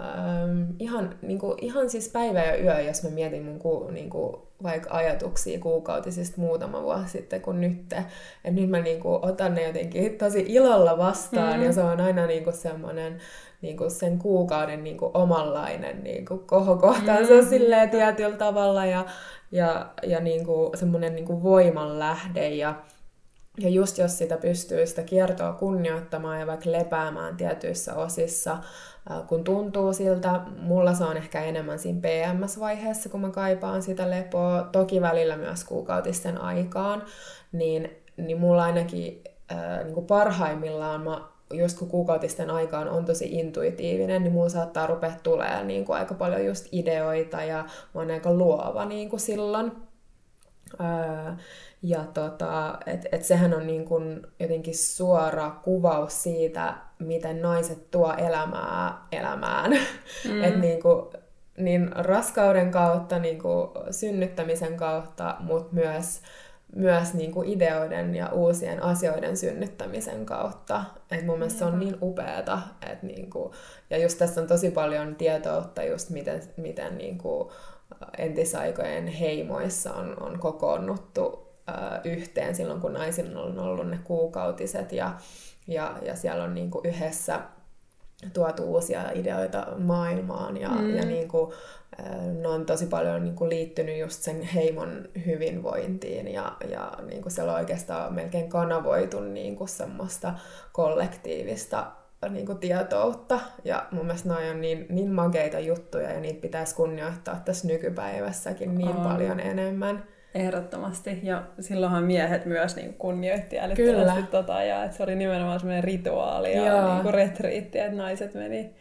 ähm, ihan, niin kuin, ihan siis päivä ja yö, jos mä mietin mun ku, niin kuin, vaikka ajatuksia kuukautisista muutama vuosi sitten kuin nyt. että nyt mä niin kuin, otan ne jotenkin tosi ilolla vastaan mm. ja se on aina niin kuin, semmoinen niin kuin sen kuukauden niin kuin, omanlainen niin kuin, kohokohtaansa mm. silleen tietyllä tavalla ja, ja, ja niin kuin, semmoinen niin kuin voimanlähde ja ja just jos sitä pystyy sitä kiertoa kunnioittamaan ja vaikka lepäämään tietyissä osissa, kun tuntuu siltä. Mulla se on ehkä enemmän siinä PMS-vaiheessa, kun mä kaipaan sitä lepoa. Toki välillä myös kuukautisten aikaan. Niin, niin mulla ainakin äh, niin kuin parhaimmillaan mä just kun kuukautisten aikaan on tosi intuitiivinen, niin mulla saattaa rupea tulemaan niin kuin aika paljon just ideoita ja mä oon aika luova niin kuin silloin. Öö, ja tota, et, et sehän on niin kuin jotenkin suora kuvaus siitä, miten naiset tuo elämää elämään. Mm. Et niin, kuin, niin raskauden kautta, niin kuin synnyttämisen kautta, mutta myös, myös niin kuin ideoiden ja uusien asioiden synnyttämisen kautta. Et mun mielestä se on niin upeata. Et niin kuin, ja just tässä on tosi paljon tietoutta just miten, miten niin kuin entisaikojen heimoissa on, on kokoonnuttu yhteen silloin, kun naisilla on ollut ne kuukautiset ja, ja, ja siellä on niin kuin yhdessä tuotu uusia ideoita maailmaan ja, mm. ja niin kuin, ne on tosi paljon niin kuin liittynyt just sen heimon hyvinvointiin ja, ja niin kuin siellä on oikeastaan melkein kanavoitu niin kuin semmoista kollektiivista niin kuin tietoutta. Ja mun mielestä noi on niin, niin makeita juttuja ja niitä pitäisi kunnioittaa tässä nykypäivässäkin niin on. paljon enemmän. Ehdottomasti. Ja silloinhan miehet myös niin kunnioitti älyttömästi tota, ja että se oli nimenomaan semmoinen rituaali ja niin kuin retriitti, että naiset meni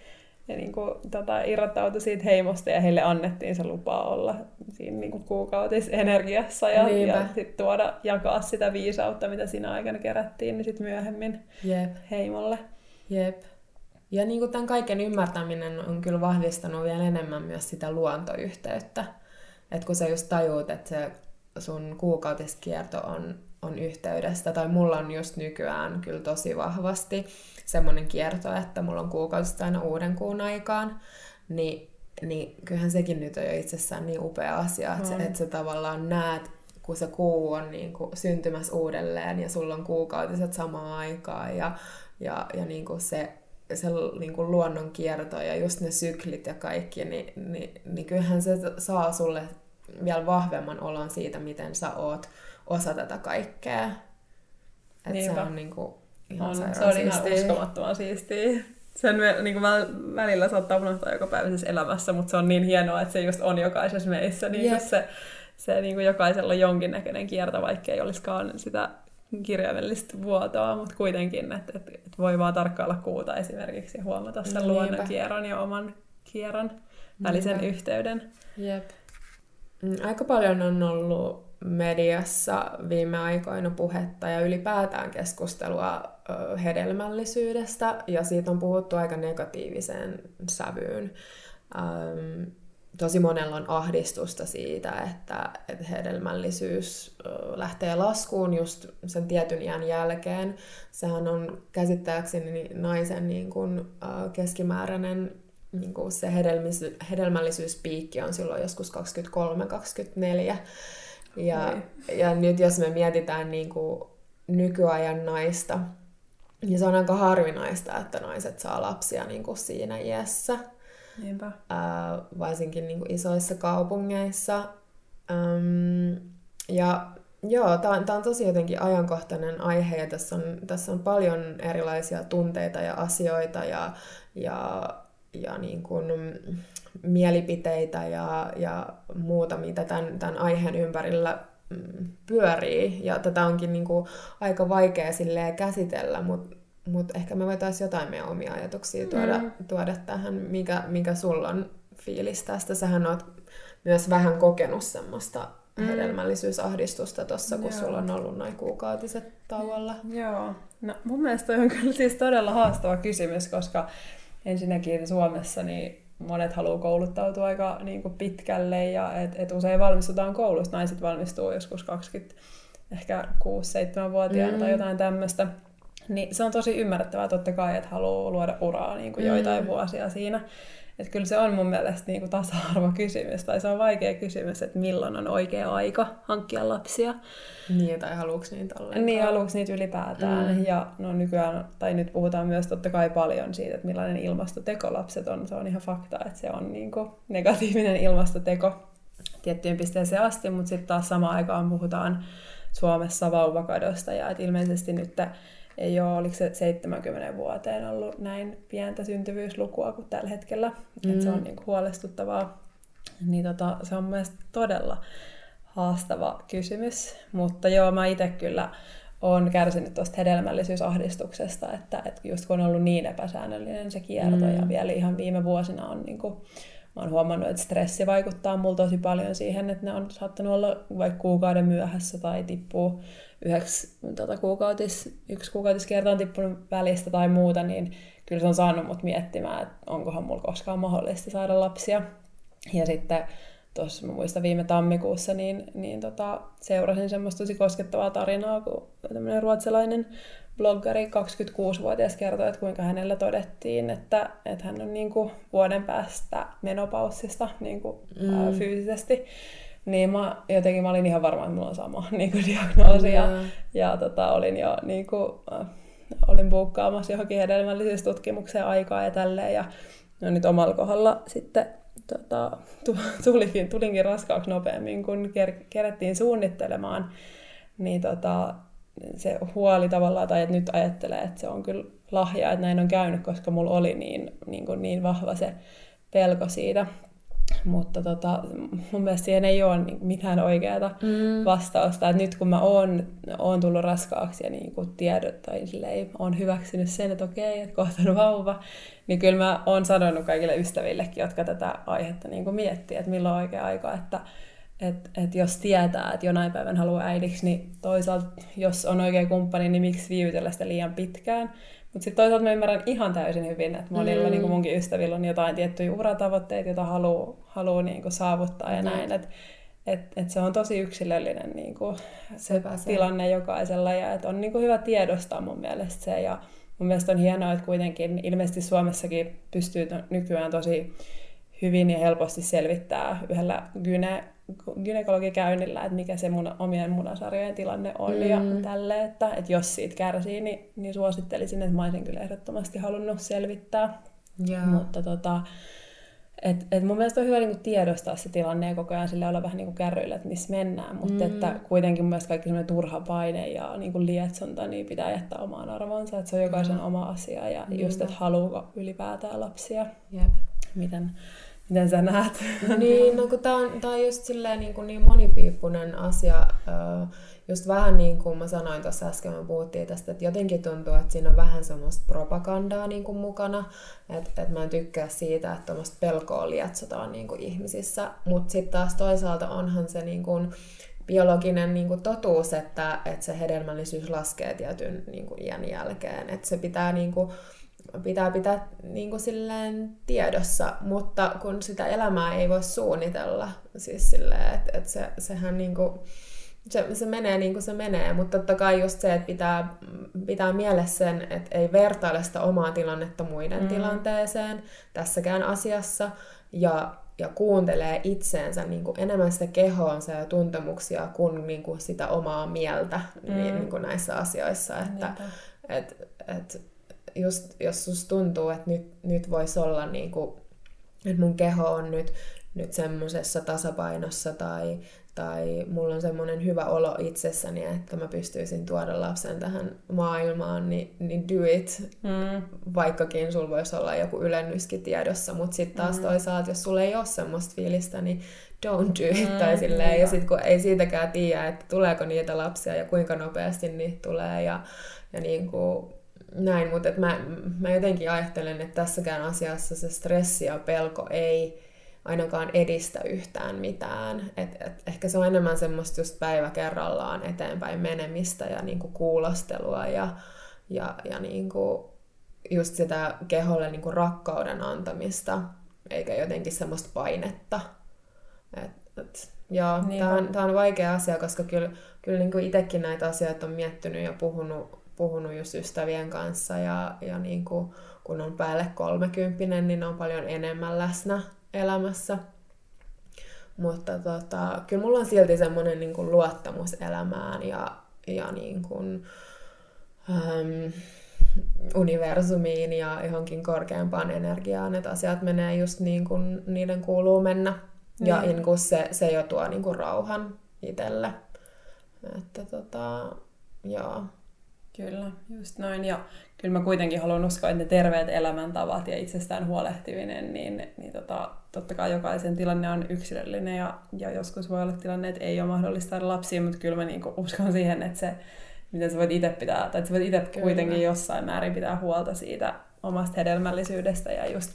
ja niin kuin, tota, irrottautui siitä heimosta ja heille annettiin se lupa olla siinä niin kuin kuukautisenergiassa ja, ja sit tuoda, jakaa sitä viisautta, mitä siinä aikana kerättiin, niin sitten myöhemmin Jep. heimolle. Jep. Ja niin kuin tämän kaiken ymmärtäminen on kyllä vahvistanut vielä enemmän myös sitä luontoyhteyttä. Että kun sä just tajuut, että se sun kuukautiskierto on on yhteydessä, tai mulla on just nykyään kyllä tosi vahvasti semmoinen kierto, että mulla on kuukausista aina uuden kuun aikaan, niin, niin kyllähän sekin nyt on jo itsessään niin upea asia, että, mm. että sä tavallaan näet, kun se kuu on niin kuin syntymässä uudelleen ja sulla on kuukautiset samaan aikaan ja, ja, ja niin kuin se, se niin kuin luonnon kierto ja just ne syklit ja kaikki, niin, niin, niin kyllähän se saa sulle vielä vahvemman olon siitä, miten sä oot osa tätä kaikkea. Että se on niin kuin ihan on, Se on ihan uskomattoman siistiä. Sen niin kuin välillä saattaa unohtaa joka päiväisessä elämässä, mutta se on niin hienoa, että se just on jokaisessa meissä. Niin yep. se, se niin kuin jokaisella on jonkinnäköinen kierto, vaikka ei olisikaan sitä kirjaimellista vuotoa, mutta kuitenkin, että, että, että voi vaan tarkkailla kuuta esimerkiksi ja huomata sen luonnon ja oman kierron välisen Niinpä. yhteyden. Jep. Mm, aika paljon on ollut mediassa viime aikoina puhetta ja ylipäätään keskustelua hedelmällisyydestä, ja siitä on puhuttu aika negatiiviseen sävyyn. Tosi monella on ahdistusta siitä, että, että hedelmällisyys lähtee laskuun just sen tietyn iän jälkeen. Sehän on käsittääkseni naisen niin kuin, keskimääräinen niin kuin se hedelmällisyyspiikki on silloin joskus 23-24. Ja, ja nyt jos me mietitään niin kuin nykyajan naista, niin se on aika harvinaista, että naiset saa lapsia niin kuin siinä iässä. Niinpä. Ää, varsinkin niin kuin isoissa kaupungeissa. Öm, ja joo, tämä on, on tosi jotenkin ajankohtainen aihe ja tässä on, tässä on paljon erilaisia tunteita ja asioita ja, ja, ja niin kuin, mielipiteitä ja, ja muuta, mitä tämän, tämän aiheen ympärillä mm, pyörii. Ja tätä onkin niin kuin aika vaikea käsitellä, mutta mut ehkä me voitaisiin jotain meidän omia ajatuksia tuoda, mm. tuoda tähän, mikä, mikä sulla on fiilis tästä. Sähän oot myös vähän kokenut semmoista mm. hedelmällisyysahdistusta tuossa, kun Joo. sulla on ollut noin kuukautiset tauolla. Joo. No mun mielestä on kyllä siis todella haastava kysymys, koska ensinnäkin Suomessa niin monet haluaa kouluttautua aika niin kuin pitkälle ja et, et usein valmistutaan koulusta. Naiset valmistuu joskus 20, ehkä 6-7-vuotiaana mm. tai jotain tämmöistä. Niin se on tosi ymmärrettävää totta kai, että haluaa luoda uraa niin kuin joitain mm. vuosia siinä. Että kyllä se on mun mielestä niin kuin tasa-arvokysymys, tai se on vaikea kysymys, että milloin on oikea aika hankkia lapsia. Niin, tai haluuks niitä ollenkaan. Niin, haluuks niitä ylipäätään. Mm. Ja no nykyään, tai nyt puhutaan myös totta kai paljon siitä, että millainen ilmastoteko lapset on. Se on ihan fakta, että se on niin kuin negatiivinen ilmastoteko tiettyyn pisteeseen asti, mutta sitten taas samaan aikaan puhutaan Suomessa vauvakadosta, ja että ilmeisesti nyt ei ole, oliko se 70 vuoteen ollut näin pientä syntyvyyslukua kuin tällä hetkellä. Mm. Et se on mm. niinku huolestuttavaa. Niin tota, se on mielestäni todella haastava kysymys. Mutta joo, mä itse kyllä olen kärsinyt tuosta hedelmällisyysahdistuksesta, että, että just kun on ollut niin epäsäännöllinen se kierto mm. ja vielä ihan viime vuosina on niin kuin, mä oon huomannut, että stressi vaikuttaa mulla tosi paljon siihen, että ne on saattanut olla vaikka kuukauden myöhässä tai tippuu yhdeksi tota, kuukautis, yksi kuukautiskerta on tippunut välistä tai muuta, niin kyllä se on saanut mut miettimään, että onkohan mulla koskaan mahdollista saada lapsia. Ja sitten tuossa mä muistan viime tammikuussa, niin, niin tota, seurasin semmoista tosi koskettavaa tarinaa, kun tämmöinen ruotsalainen bloggari 26-vuotias kertoi, että kuinka hänellä todettiin, että, että hän on niin kuin vuoden päästä menopaussista niin kuin, mm. ää, fyysisesti. Niin mä jotenkin mä olin ihan varma, että mulla on sama niin kuin diagnoosi. Ja, ja tota, olin jo niin kuin, äh, olin buukkaamassa johonkin hedelmällisyystutkimukseen aikaa ja tälleen. Ja no nyt omalla kohdalla sitten tota, tulikin, tulinkin raskaaksi nopeammin, kun ker- kerättiin suunnittelemaan. Niin tota, se huoli tavallaan, tai että nyt ajattelee, että se on kyllä lahja, että näin on käynyt, koska mulla oli niin, niin, kuin niin vahva se pelko siitä. Mutta tota, mun mielestä siihen ei ole niin mitään oikeaa mm. vastausta. Et nyt kun mä oon, oon tullut raskaaksi ja niin kuin tiedot tai silleen, oon hyväksynyt sen, että okei, että kohta on vauva, niin kyllä mä oon sanonut kaikille ystävillekin, jotka tätä aihetta niin kuin miettii, että milloin on oikea aika, että et, et jos tietää, että jonain päivän haluaa äidiksi, niin toisaalta jos on oikea kumppani, niin miksi viivytellä sitä liian pitkään. Mutta sitten toisaalta mä ymmärrän ihan täysin hyvin, että monilla mm. niin munkin ystävillä on jotain tiettyjä uratavoitteita, joita haluaa haluu niin saavuttaa ja mm. näin. Että et, et se on tosi yksilöllinen niin kuin, se, tilanne jokaisella ja että on niin kuin, hyvä tiedostaa mun mielestä se ja mun mielestä on hienoa, että kuitenkin ilmeisesti Suomessakin pystyy nykyään tosi hyvin ja helposti selvittää yhdellä gyne, gynekologikäynnillä, että mikä se mun, omien munasarjojen tilanne on mm. ja tälle, että, että jos siitä kärsii, niin, niin suosittelisin, että mä olisin kyllä ehdottomasti halunnut selvittää. Yeah. Mutta tota, et, et mun mielestä on hyvä niinku tiedostaa se tilanne ja koko ajan sille olla vähän niinku kärryillä, että missä mennään, mutta mm. että kuitenkin mun mielestä kaikki semmoinen turha paine ja niinku lietsonta niin pitää jättää omaan arvonsa, että se on jokaisen mm. oma asia ja mm. just, että haluaa ylipäätään lapsia. Yep. Miten, miten sä näet? Niin, no kun tää on, tää on just silleen niin, kuin niin monipiippunen asia, just vähän niin kuin mä sanoin tuossa äsken, me puhuttiin tästä, että jotenkin tuntuu, että siinä on vähän semmoista propagandaa niin kuin mukana, että, että mä en tykkää siitä, että tuommoista pelkoa lietsotaan niin kuin ihmisissä, mutta sitten taas toisaalta onhan se niin kuin, biologinen niin kuin totuus, että, että se hedelmällisyys laskee tietyn niin kuin iän jälkeen, että se pitää niin kuin, pitää pitää niin kuin silleen tiedossa, mutta kun sitä elämää ei voi suunnitella, siis silleen, että, että se, sehän niin kuin, se, se menee niin kuin se menee, mutta totta kai just se, että pitää, pitää mielessä sen, että ei vertaile sitä omaa tilannetta muiden mm. tilanteeseen tässäkään asiassa, ja, ja kuuntelee itseensä niin kuin enemmän sitä kehoonsa ja tuntemuksia kuin, niin kuin sitä omaa mieltä mm. niin, niin kuin näissä asioissa, että et, et, just jos susta tuntuu, että nyt, nyt voisi olla niin kuin, että mun keho on nyt, nyt semmoisessa tasapainossa tai, tai mulla on semmoinen hyvä olo itsessäni, että mä pystyisin tuoda lapsen tähän maailmaan, niin, niin do it. Mm. Vaikkakin sulla voisi olla joku ylennyskin tiedossa, mutta sitten taas mm. toisaalta, jos sulla ei ole semmoista fiilistä, niin don't do it. Mm, tai silleen, ja sitten kun ei siitäkään tiedä, että tuleeko niitä lapsia ja kuinka nopeasti niitä tulee ja, ja niin kuin, näin, mutta mä, mä jotenkin ajattelen, että tässäkään asiassa se stressi ja pelko ei ainakaan edistä yhtään mitään. Et, et ehkä se on enemmän semmoista just päivä kerrallaan eteenpäin menemistä ja niinku kuulostelua ja, ja, ja niinku just sitä keholle niinku rakkauden antamista, eikä jotenkin semmoista painetta. Et, et, joo, niin tämä on, tää on vaikea asia, koska kyllä, kyllä niinku itsekin näitä asioita on miettinyt ja puhunut, puhunut just ystävien kanssa ja, ja niinku, kun on päälle kolmekymppinen, niin on paljon enemmän läsnä elämässä. Mutta tota, kyllä mulla on silti semmoinen niin kuin luottamus elämään ja, ja niin kuin, ähm, universumiin ja johonkin korkeampaan energiaan, että asiat menee just niin kuin niiden kuuluu mennä. Mm. Ja niin kuin se, se jo tuo niin kuin rauhan itselle. Että tota, joo. Kyllä, just noin. Ja kyllä mä kuitenkin haluan uskoa, että ne terveet elämäntavat ja itsestään huolehtiminen, niin, niin tota, totta kai jokaisen tilanne on yksilöllinen ja, ja joskus voi olla tilanne, että ei ole mahdollista saada lapsia, mutta kyllä mä niinku uskon siihen, että se, miten sä voit itse pitää, tai sä voit itse kuitenkin jossain määrin pitää huolta siitä omasta hedelmällisyydestä ja just,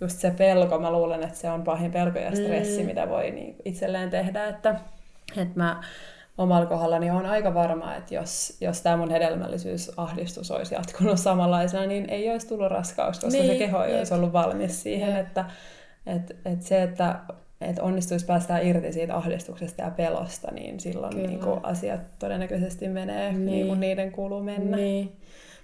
just se pelko, mä luulen, että se on pahin pelko ja stressi, mm. mitä voi niin itselleen tehdä, että, että mä omalla kohdallani on aika varma, että jos, jos tämä mun hedelmällisyysahdistus olisi jatkunut samanlaisena, niin ei olisi tullut raskaus, koska niin, se keho ei olisi ollut valmis siihen, jep. että et, et se, että et onnistuisi päästä irti siitä ahdistuksesta ja pelosta, niin silloin niin kuin asiat todennäköisesti menee niin, niin kuin niiden kuuluu mennä. Niin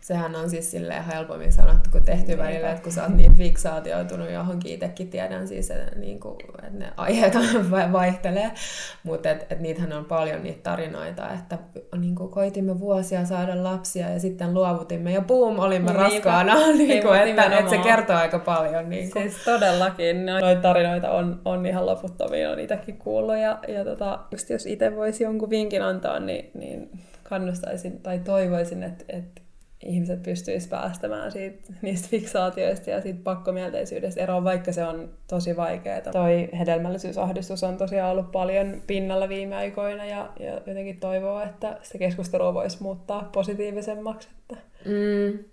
sehän on siis silleen helpommin sanottu kuin tehty Niinpä. välillä, että kun sä oot niin fiksaatioitunut johonkin, itsekin tiedän siis, että, niin kuin, että ne aiheet vaihtelee, mutta et, et niitähän on paljon niitä tarinoita, että niin kuin, koitimme vuosia saada lapsia ja sitten luovutimme ja boom, olimme Niinpä. raskaana, niin kuin, että, että se kertoo aika paljon. Niin kuin. Siis todellakin, noita tarinoita on, on ihan loputtomia, on itsekin kuullut ja, ja tota, just jos itse voisi jonkun vinkin antaa, niin, niin kannustaisin tai toivoisin, että, että ihmiset pystyisivät päästämään siitä, niistä fiksaatioista ja siitä pakkomielteisyydestä eroon, vaikka se on tosi vaikeaa. Toi hedelmällisyysahdistus on tosiaan ollut paljon pinnalla viime aikoina ja, ja jotenkin toivoo, että sitä keskustelua voisi muuttaa positiivisemmaksi. Että... Mm.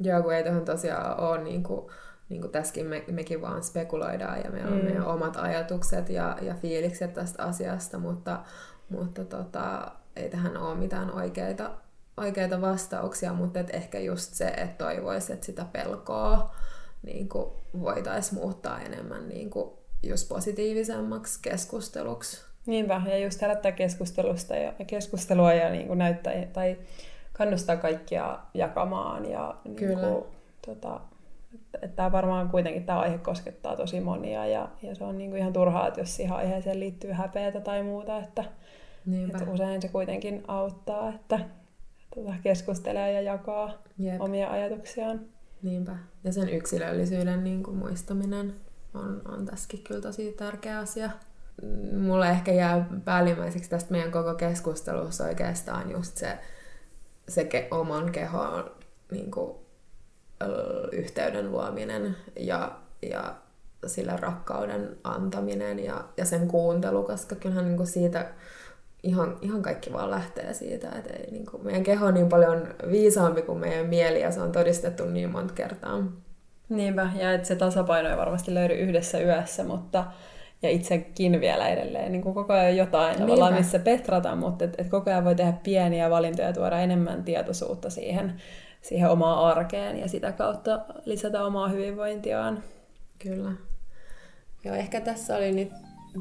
Joo, kun ei tuohon tosiaan ole niin kuin, niin kuin tässäkin me, mekin vaan spekuloidaan ja meillä on mm. meidän omat ajatukset ja, ja fiilikset tästä asiasta, mutta, mutta tota, ei tähän ole mitään oikeita oikeita vastauksia, mutta et ehkä just se, että toivoisi, että sitä pelkoa niin voitaisiin muuttaa enemmän niin kuin just positiivisemmaksi keskusteluksi. Niinpä, ja just herättää keskustelusta ja keskustelua ja niin kuin näyttää tai kannustaa kaikkia jakamaan. Ja niin Kyllä. Kuin, tota, että tämä varmaan kuitenkin tämä aihe koskettaa tosi monia ja, ja se on niin kuin ihan turhaa, että jos siihen aiheeseen liittyy häpeätä tai muuta, että, että usein se kuitenkin auttaa, että tota, keskustelee ja jakaa Jep. omia ajatuksiaan. Niinpä. Ja sen yksilöllisyyden niin kuin muistaminen on, on tässäkin kyllä tosi tärkeä asia. Mulle ehkä jää päällimmäiseksi tästä meidän koko keskustelussa oikeastaan just se, se ke, oman kehon niin kuin, yhteyden luominen ja, ja sillä rakkauden antaminen ja, ja sen kuuntelu, koska kyllähän niin kuin siitä ihan, ihan kaikki vaan lähtee siitä, että ei, niin kuin, meidän keho on niin paljon viisaampi kuin meidän mieli ja se on todistettu niin monta kertaa. Niinpä, ja että se tasapaino ei varmasti löydy yhdessä yössä, mutta ja itsekin vielä edelleen niin kuin koko ajan jotain tavallaan, missä petrata, mutta et, et koko ajan voi tehdä pieniä valintoja ja tuoda enemmän tietoisuutta siihen, siihen omaan arkeen ja sitä kautta lisätä omaa hyvinvointiaan. Kyllä. Joo, ehkä tässä oli nyt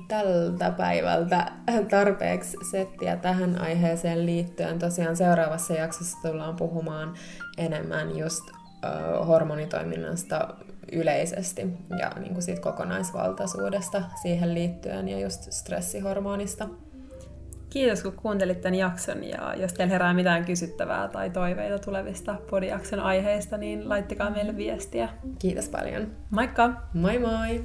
tältä päivältä tarpeeksi settiä tähän aiheeseen liittyen. Tosiaan seuraavassa jaksossa tullaan puhumaan enemmän just ö, hormonitoiminnasta yleisesti ja niin kuin siitä kokonaisvaltaisuudesta siihen liittyen ja just stressihormonista. Kiitos kun kuuntelit tämän jakson ja jos teillä herää mitään kysyttävää tai toiveita tulevista podijakson aiheista, niin laittakaa meille viestiä. Kiitos paljon. Moikka! Moi moi!